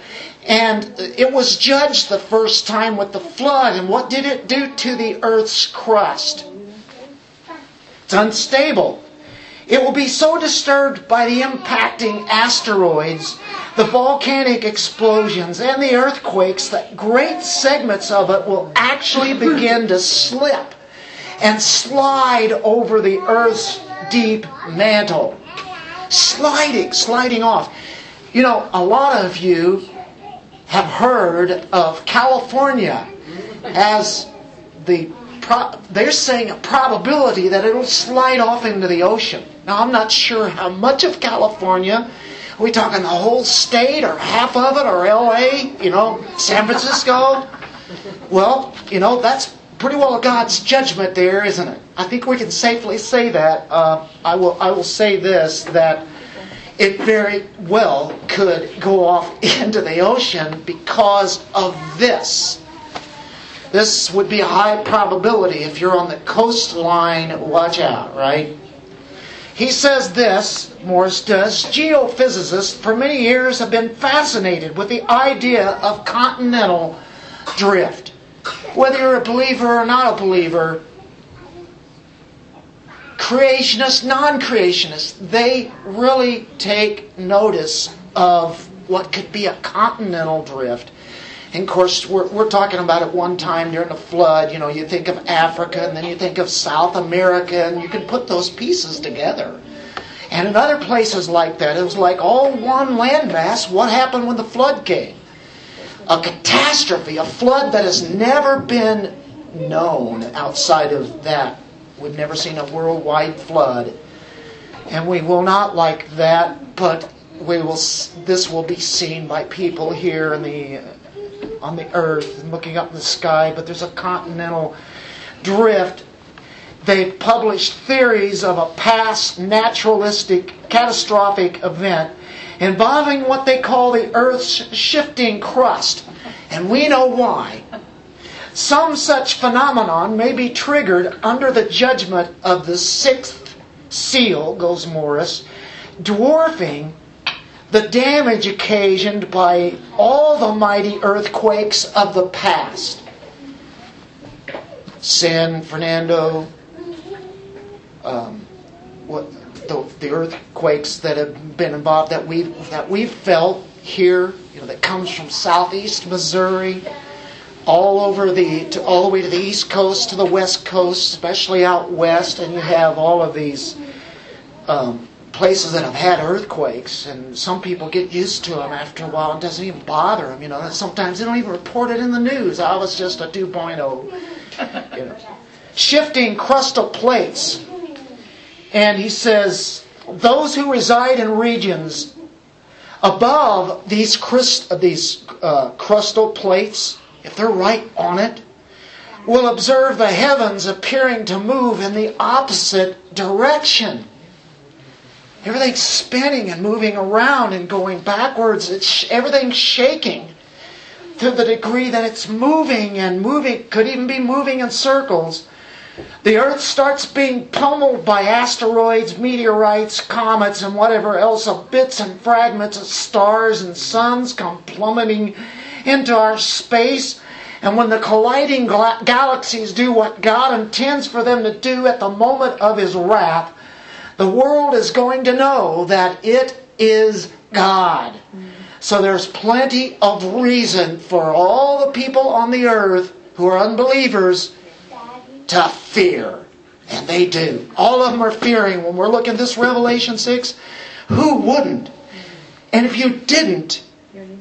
And it was judged the first time with the flood. And what did it do to the earth's crust? It's unstable. It will be so disturbed by the impacting asteroids, the volcanic explosions, and the earthquakes that great segments of it will actually begin to slip and slide over the earth's deep mantle. Sliding, sliding off. You know, a lot of you have heard of California as the pro- they're saying a probability that it'll slide off into the ocean. Now I'm not sure how much of California. Are we talking the whole state or half of it or LA, you know, San Francisco? Well, you know, that's pretty well God's judgment there, isn't it? I think we can safely say that. Uh, I will I will say this that it very well could go off into the ocean because of this. This would be a high probability if you're on the coastline, watch out, right? He says this, Morris does, geophysicists for many years have been fascinated with the idea of continental drift. Whether you're a believer or not a believer, creationists, non creationists, they really take notice of what could be a continental drift. And of course, we're, we're talking about it one time during the flood. You know, you think of Africa and then you think of South America, and you can put those pieces together. And in other places like that, it was like all one landmass. What happened when the flood came? A catastrophe, a flood that has never been known outside of that. We've never seen a worldwide flood. And we will not like that, but we will. This will be seen by people here in the on the earth looking up in the sky. But there's a continental drift. They've published theories of a past naturalistic catastrophic event involving what they call the Earth's shifting crust. And we know why. Some such phenomenon may be triggered under the judgment of the sixth seal, goes Morris, dwarfing the damage occasioned by all the mighty earthquakes of the past. San Fernando, um, what the, the earthquakes that have been involved that we've that we've felt here, you know, that comes from southeast Missouri, all over the to, all the way to the east coast to the west coast, especially out west, and you have all of these um, places that have had earthquakes, and some people get used to them after a while. It doesn't even bother them, you know. Sometimes they don't even report it in the news. I was just a 2.0, you know. Shifting crustal plates, and he says those who reside in regions above these crust, these uh, crustal plates, if they're right on it, will observe the heavens appearing to move in the opposite direction. Everything's spinning and moving around and going backwards. It's everything's shaking to the degree that it's moving and moving, could even be moving in circles. The Earth starts being pummeled by asteroids, meteorites, comets, and whatever else of bits and fragments of stars and suns come plummeting into our space. And when the colliding galaxies do what God intends for them to do at the moment of His wrath, the world is going to know that it is God. So there's plenty of reason for all the people on the earth who are unbelievers to fear. And they do. All of them are fearing. When we're looking at this Revelation 6, who wouldn't? And if you didn't,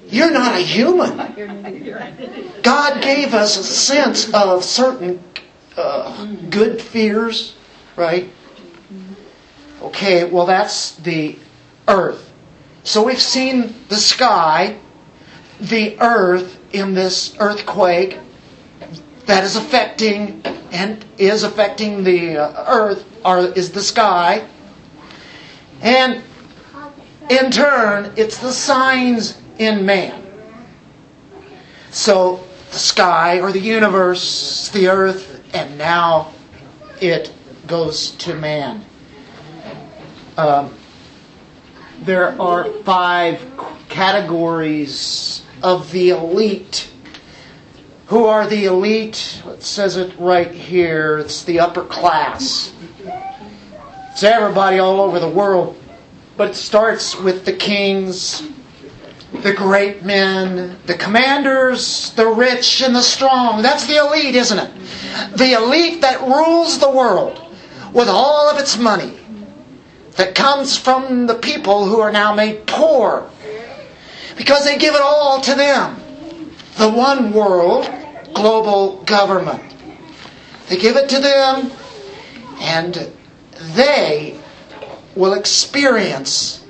you're not a human. God gave us a sense of certain uh, good fears, right? Okay, well, that's the earth. So we've seen the sky, the earth in this earthquake that is affecting and is affecting the uh, earth are, is the sky. And in turn, it's the signs in man. So the sky or the universe, the earth, and now it goes to man. Um, there are five categories of the elite. Who are the elite? It says it right here. It's the upper class. It's everybody all over the world. But it starts with the kings, the great men, the commanders, the rich, and the strong. That's the elite, isn't it? The elite that rules the world with all of its money that comes from the people who are now made poor because they give it all to them. The one world global government. They give it to them and they will experience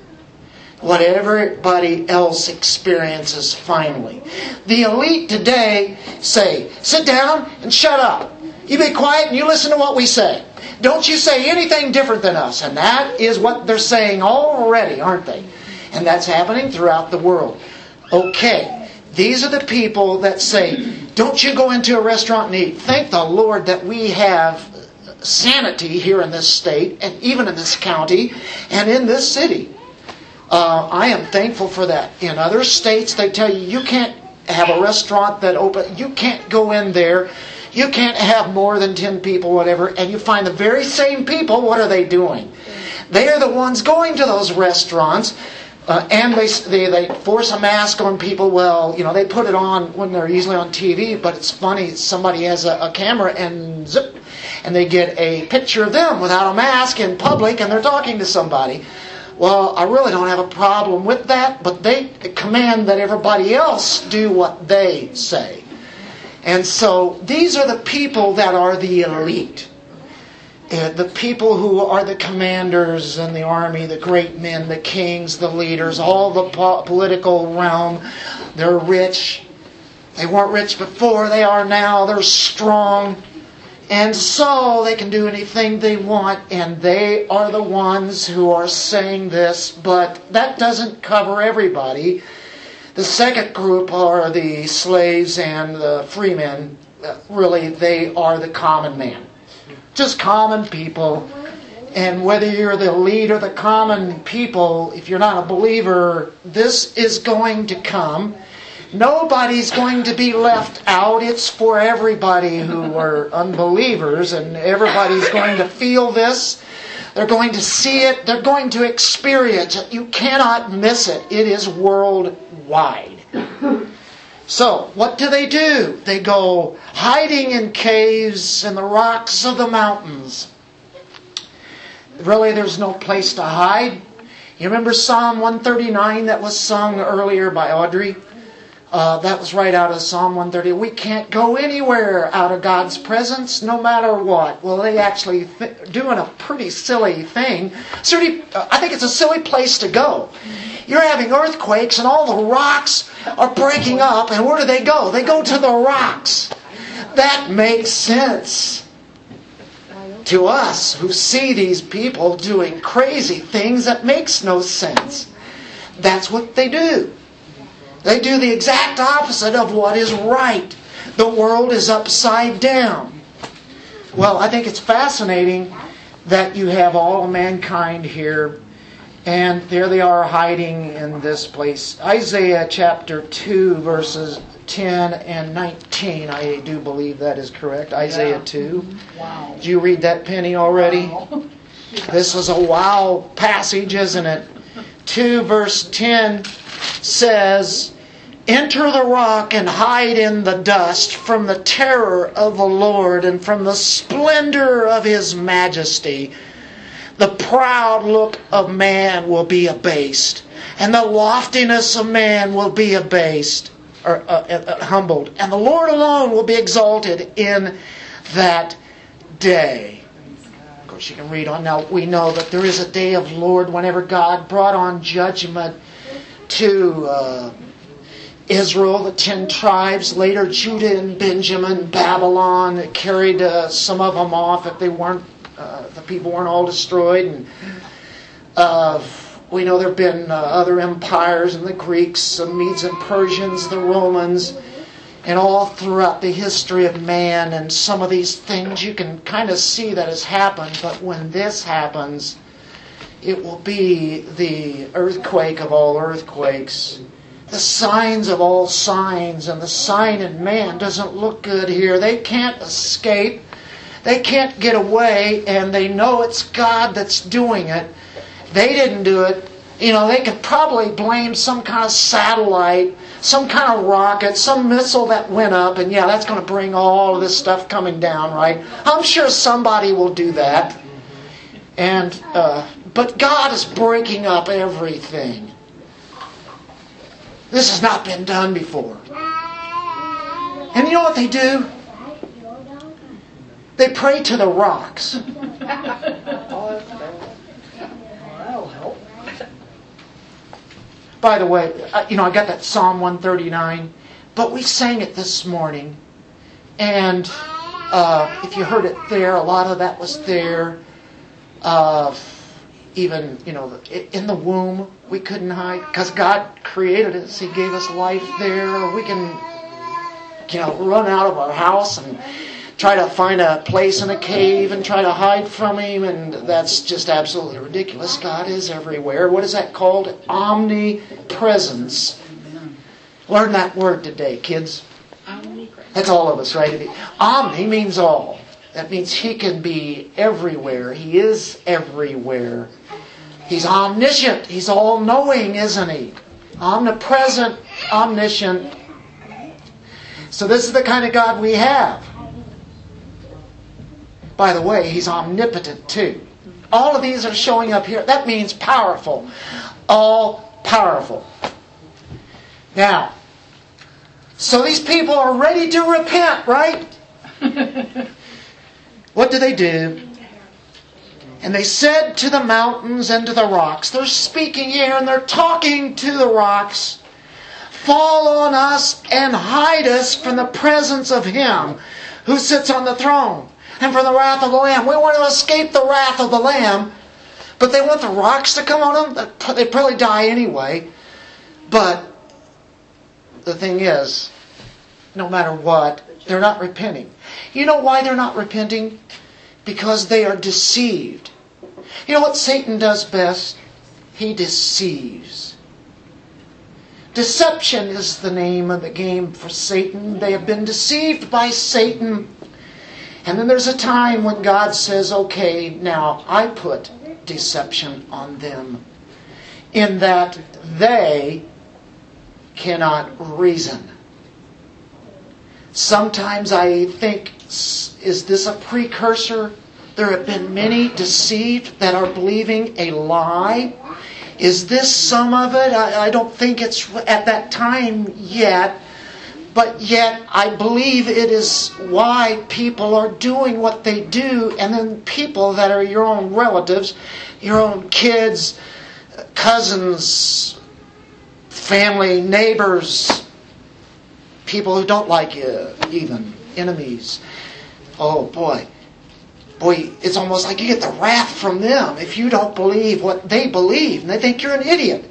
what everybody else experiences finally. The elite today say, sit down and shut up. You be quiet and you listen to what we say. Don't you say anything different than us. And that is what they're saying already, aren't they? And that's happening throughout the world. Okay, these are the people that say, don't you go into a restaurant and eat. Thank the Lord that we have sanity here in this state, and even in this county, and in this city. Uh, I am thankful for that. In other states, they tell you you can't have a restaurant that open. You can't go in there you can't have more than 10 people, whatever, and you find the very same people, what are they doing? They are the ones going to those restaurants. Uh, and they, they, they force a mask on people. Well, you know, they put it on when they're usually on TV, but it's funny. Somebody has a, a camera and zip, and they get a picture of them without a mask in public, and they're talking to somebody. Well, I really don't have a problem with that, but they command that everybody else do what they say. And so these are the people that are the elite. Uh, the people who are the commanders in the army, the great men, the kings, the leaders, all the po- political realm. They're rich. They weren't rich before, they are now. They're strong. And so they can do anything they want, and they are the ones who are saying this, but that doesn't cover everybody. The second group are the slaves and the freemen. Uh, really, they are the common man. Just common people. And whether you're the elite or the common people, if you're not a believer, this is going to come. Nobody's going to be left out. It's for everybody who are unbelievers, and everybody's going to feel this. They're going to see it. They're going to experience it. You cannot miss it. It is worldwide. So, what do they do? They go hiding in caves in the rocks of the mountains. Really, there's no place to hide. You remember Psalm 139 that was sung earlier by Audrey? Uh, that was right out of Psalm 130. We can't go anywhere out of God's presence, no matter what. Well, they actually th- doing a pretty silly thing. Certainly, uh, I think it's a silly place to go. You're having earthquakes, and all the rocks are breaking up, and where do they go? They go to the rocks. That makes sense to us who see these people doing crazy things that makes no sense. That's what they do. They do the exact opposite of what is right. The world is upside down. Well, I think it's fascinating that you have all of mankind here, and there they are hiding in this place. Isaiah chapter 2, verses 10 and 19. I do believe that is correct. Isaiah 2. Mm-hmm. Wow. Did you read that, Penny, already? This is a wow passage, isn't it? 2 verse 10 says, Enter the rock and hide in the dust from the terror of the Lord and from the splendor of his majesty. The proud look of man will be abased, and the loftiness of man will be abased or uh, uh, humbled, and the Lord alone will be exalted in that day. Of course, you can read on. Now we know that there is a day of Lord whenever God brought on judgment to uh, Israel, the ten tribes, later Judah and Benjamin, Babylon. Carried uh, some of them off if they weren't, uh, the people weren't all destroyed. And uh, we know there have been uh, other empires and the Greeks, the Medes and Persians, the Romans, and all throughout the history of man. And some of these things you can kind of see that has happened, but when this happens, it will be the earthquake of all earthquakes the signs of all signs, and the sign in man doesn't look good here. They can't escape. They can't get away, and they know it's God that's doing it. They didn't do it. You know, they could probably blame some kind of satellite, some kind of rocket, some missile that went up, and yeah, that's going to bring all of this stuff coming down, right? I'm sure somebody will do that. And, uh, but God is breaking up everything. This has not been done before. And you know what they do? They pray to the rocks. By the way, uh, you know, I got that Psalm 139, but we sang it this morning. And uh, if you heard it there, a lot of that was there. Uh, even, you know, in the womb, we couldn't hide because God created us. He gave us life there. We can, you know, run out of our house and try to find a place in a cave and try to hide from Him, and that's just absolutely ridiculous. God is everywhere. What is that called? Omnipresence. Learn that word today, kids. That's all of us, right? Omni means all. That means He can be everywhere. He is everywhere. He's omniscient. He's all knowing, isn't He? Omnipresent, omniscient. So, this is the kind of God we have. By the way, He's omnipotent too. All of these are showing up here. That means powerful. All powerful. Now, so these people are ready to repent, right? what do they do? And they said to the mountains and to the rocks, they're speaking here and they're talking to the rocks, fall on us and hide us from the presence of Him who sits on the throne and from the wrath of the Lamb. We want to escape the wrath of the Lamb, but they want the rocks to come on them. They'd probably die anyway. But the thing is, no matter what, they're not repenting. You know why they're not repenting? Because they are deceived. You know what Satan does best? He deceives. Deception is the name of the game for Satan. They have been deceived by Satan. And then there's a time when God says, okay, now I put deception on them. In that they cannot reason. Sometimes I think, is this a precursor? There have been many deceived that are believing a lie. Is this some of it? I, I don't think it's at that time yet. But yet, I believe it is why people are doing what they do, and then people that are your own relatives, your own kids, cousins, family, neighbors, people who don't like you, even enemies. Oh boy. Boy, it's almost like you get the wrath from them if you don't believe what they believe, and they think you're an idiot.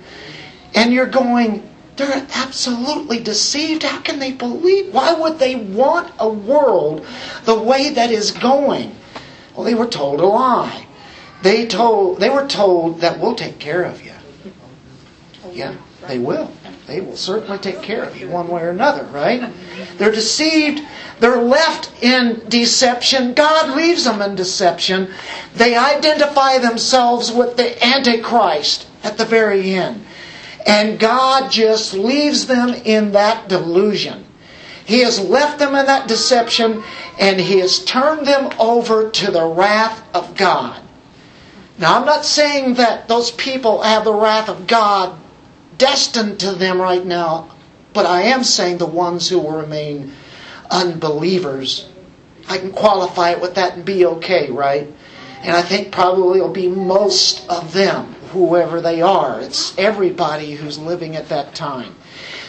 And you're going, they're absolutely deceived. How can they believe? Why would they want a world the way that is going? Well, they were told a lie. They told they were told that we'll take care of you. Yeah, they will. They will certainly take care of you one way or another, right? They're deceived. They're left in deception. God leaves them in deception. They identify themselves with the Antichrist at the very end. And God just leaves them in that delusion. He has left them in that deception and He has turned them over to the wrath of God. Now, I'm not saying that those people have the wrath of God destined to them right now, but I am saying the ones who will remain unbelievers. I can qualify it with that and be okay, right? And I think probably it'll be most of them whoever they are. It's everybody who's living at that time.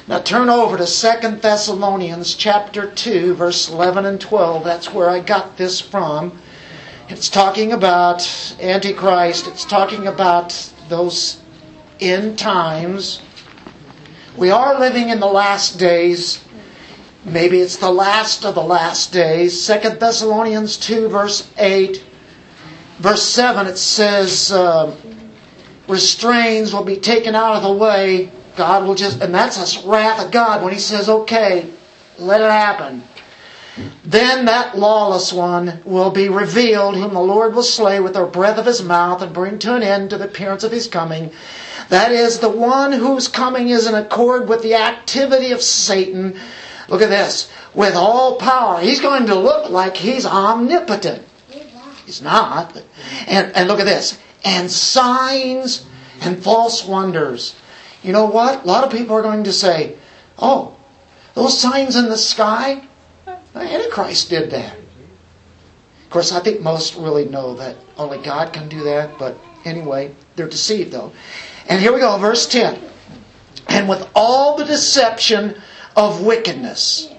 Now turn over to 2 Thessalonians chapter 2 verse 11 and 12. That's where I got this from. It's talking about Antichrist. It's talking about those end times. We are living in the last days. Maybe it's the last of the last days. 2 Thessalonians 2 verse 8. Verse 7 it says... Uh, restrains will be taken out of the way. God will just, and that's a wrath of God when He says, okay, let it happen. Then that lawless one will be revealed, whom the Lord will slay with the breath of his mouth and bring to an end to the appearance of his coming. That is the one whose coming is in accord with the activity of Satan. Look at this. With all power. He's going to look like he's omnipotent. He's not. And, and look at this and signs and false wonders. You know what? A lot of people are going to say, oh, those signs in the sky, Antichrist did that. Of course, I think most really know that only God can do that, but anyway, they're deceived though. And here we go, verse 10. And with all the deception of wickedness,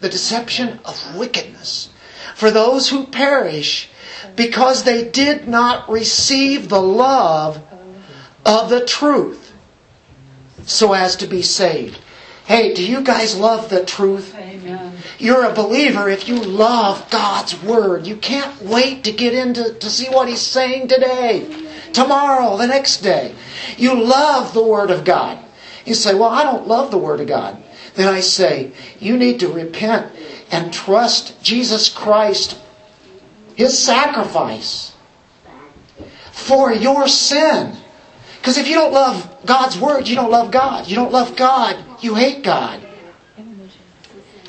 the deception of wickedness, for those who perish, because they did not receive the love of the truth so as to be saved. Hey, do you guys love the truth? Amen. You're a believer if you love God's Word. You can't wait to get into to see what He's saying today, tomorrow, the next day. You love the Word of God. You say, Well, I don't love the Word of God. Then I say, You need to repent and trust Jesus Christ his sacrifice for your sin. Because if you don't love God's Word, you don't love God. You don't love God, you hate God.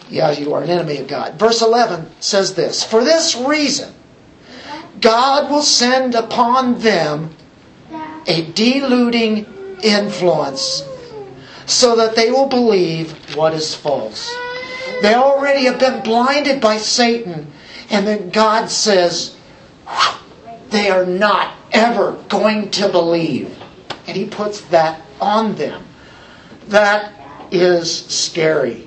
Yeah, you are an enemy of God. Verse 11 says this For this reason, God will send upon them a deluding influence so that they will believe what is false. They already have been blinded by Satan and then God says, they are not ever going to believe. And He puts that on them. That is scary.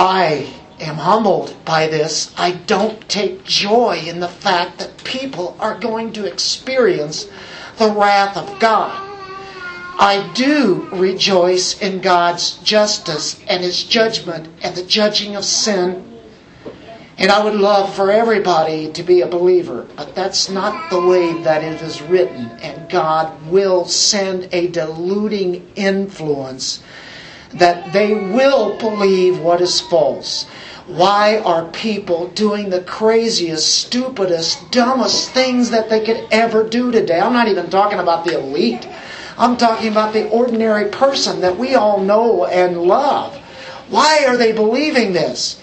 I am humbled by this. I don't take joy in the fact that people are going to experience the wrath of God. I do rejoice in God's justice and His judgment and the judging of sin and I would love for everybody to be a believer, but that's not the way that it is written. And God will send a deluding influence that they will believe what is false. Why are people doing the craziest, stupidest, dumbest things that they could ever do today? I'm not even talking about the elite. I'm talking about the ordinary person that we all know and love. Why are they believing this?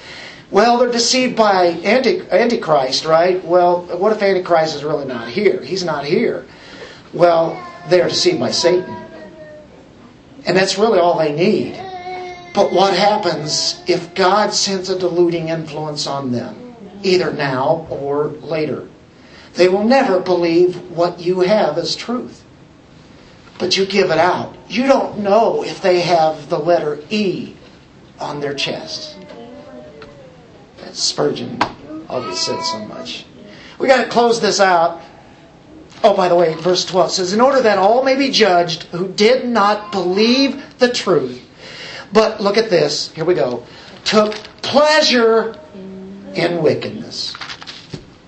Well, they're deceived by Anti- Antichrist, right? Well, what if Antichrist is really not here? He's not here. Well, they're deceived by Satan. And that's really all they need. But what happens if God sends a deluding influence on them, either now or later? They will never believe what you have as truth. But you give it out. You don't know if they have the letter E on their chest. That Spurgeon always said so much. We got to close this out. Oh, by the way, verse 12 says, In order that all may be judged who did not believe the truth, but look at this, here we go, took pleasure in wickedness.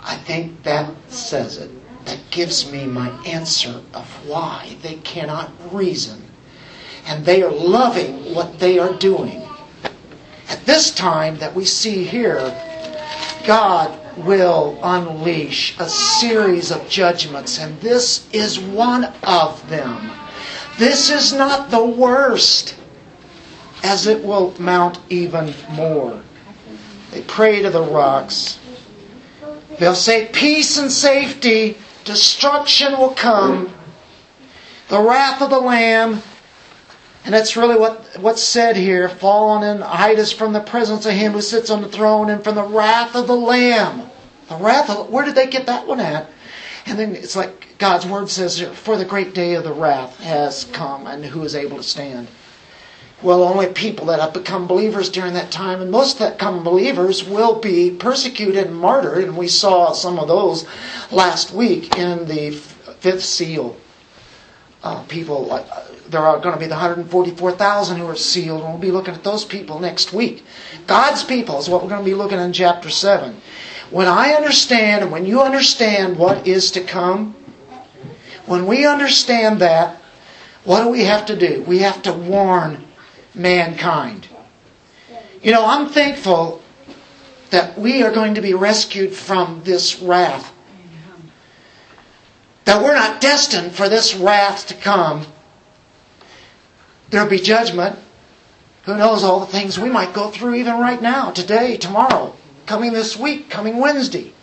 I think that says it. That gives me my answer of why they cannot reason. And they are loving what they are doing. At this time that we see here, God will unleash a series of judgments, and this is one of them. This is not the worst, as it will mount even more. They pray to the rocks. They'll say, Peace and safety, destruction will come, the wrath of the Lamb. And that's really what, what's said here fallen and hide us from the presence of Him who sits on the throne and from the wrath of the Lamb. The wrath of, where did they get that one at? And then it's like God's word says, For the great day of the wrath has come, and who is able to stand? Well, only people that have become believers during that time, and most that come believers will be persecuted and martyred, and we saw some of those last week in the fifth seal. Uh, people like there are going to be the 144,000 who are sealed, and we'll be looking at those people next week. God's people is what we're going to be looking at in chapter 7. When I understand, and when you understand what is to come, when we understand that, what do we have to do? We have to warn mankind. You know, I'm thankful that we are going to be rescued from this wrath. That we're not destined for this wrath to come. There'll be judgment. Who knows all the things we might go through even right now, today, tomorrow, coming this week, coming Wednesday.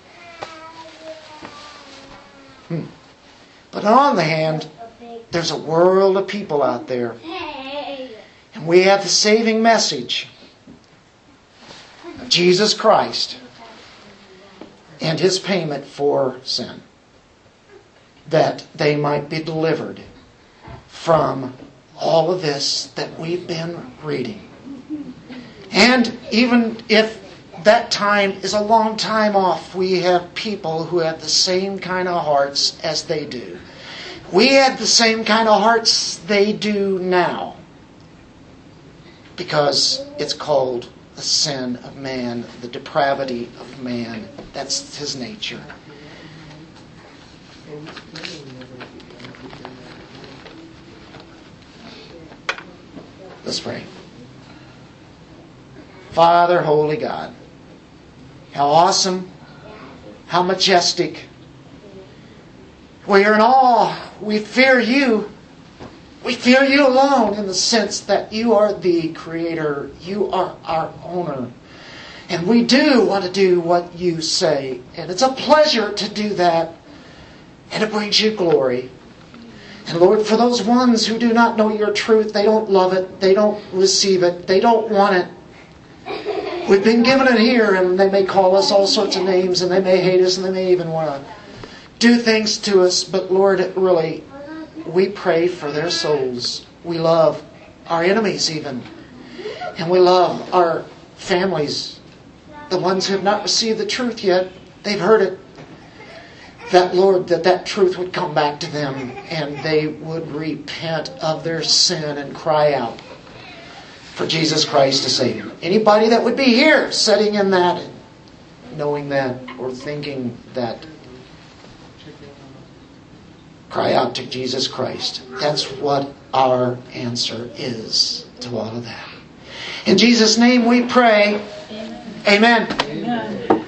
Hmm. But on the hand, there's a world of people out there. And we have the saving message of Jesus Christ and his payment for sin. That they might be delivered from all of this that we've been reading. And even if that time is a long time off, we have people who have the same kind of hearts as they do. We have the same kind of hearts they do now because it's called the sin of man, the depravity of man. That's his nature. Let's pray. Father, Holy God, how awesome, how majestic. We are in awe. We fear you. We fear you alone in the sense that you are the creator, you are our owner. And we do want to do what you say. And it's a pleasure to do that. And it brings you glory. And Lord, for those ones who do not know your truth, they don't love it, they don't receive it, they don't want it. We've been given it here, and they may call us all sorts of names, and they may hate us, and they may even want to do things to us. But Lord, really, we pray for their souls. We love our enemies, even. And we love our families, the ones who have not received the truth yet. They've heard it that Lord, that that truth would come back to them and they would repent of their sin and cry out for Jesus Christ to save you. Anybody that would be here sitting in that, knowing that, or thinking that, cry out to Jesus Christ. That's what our answer is to all of that. In Jesus' name we pray. Amen. Amen. Amen.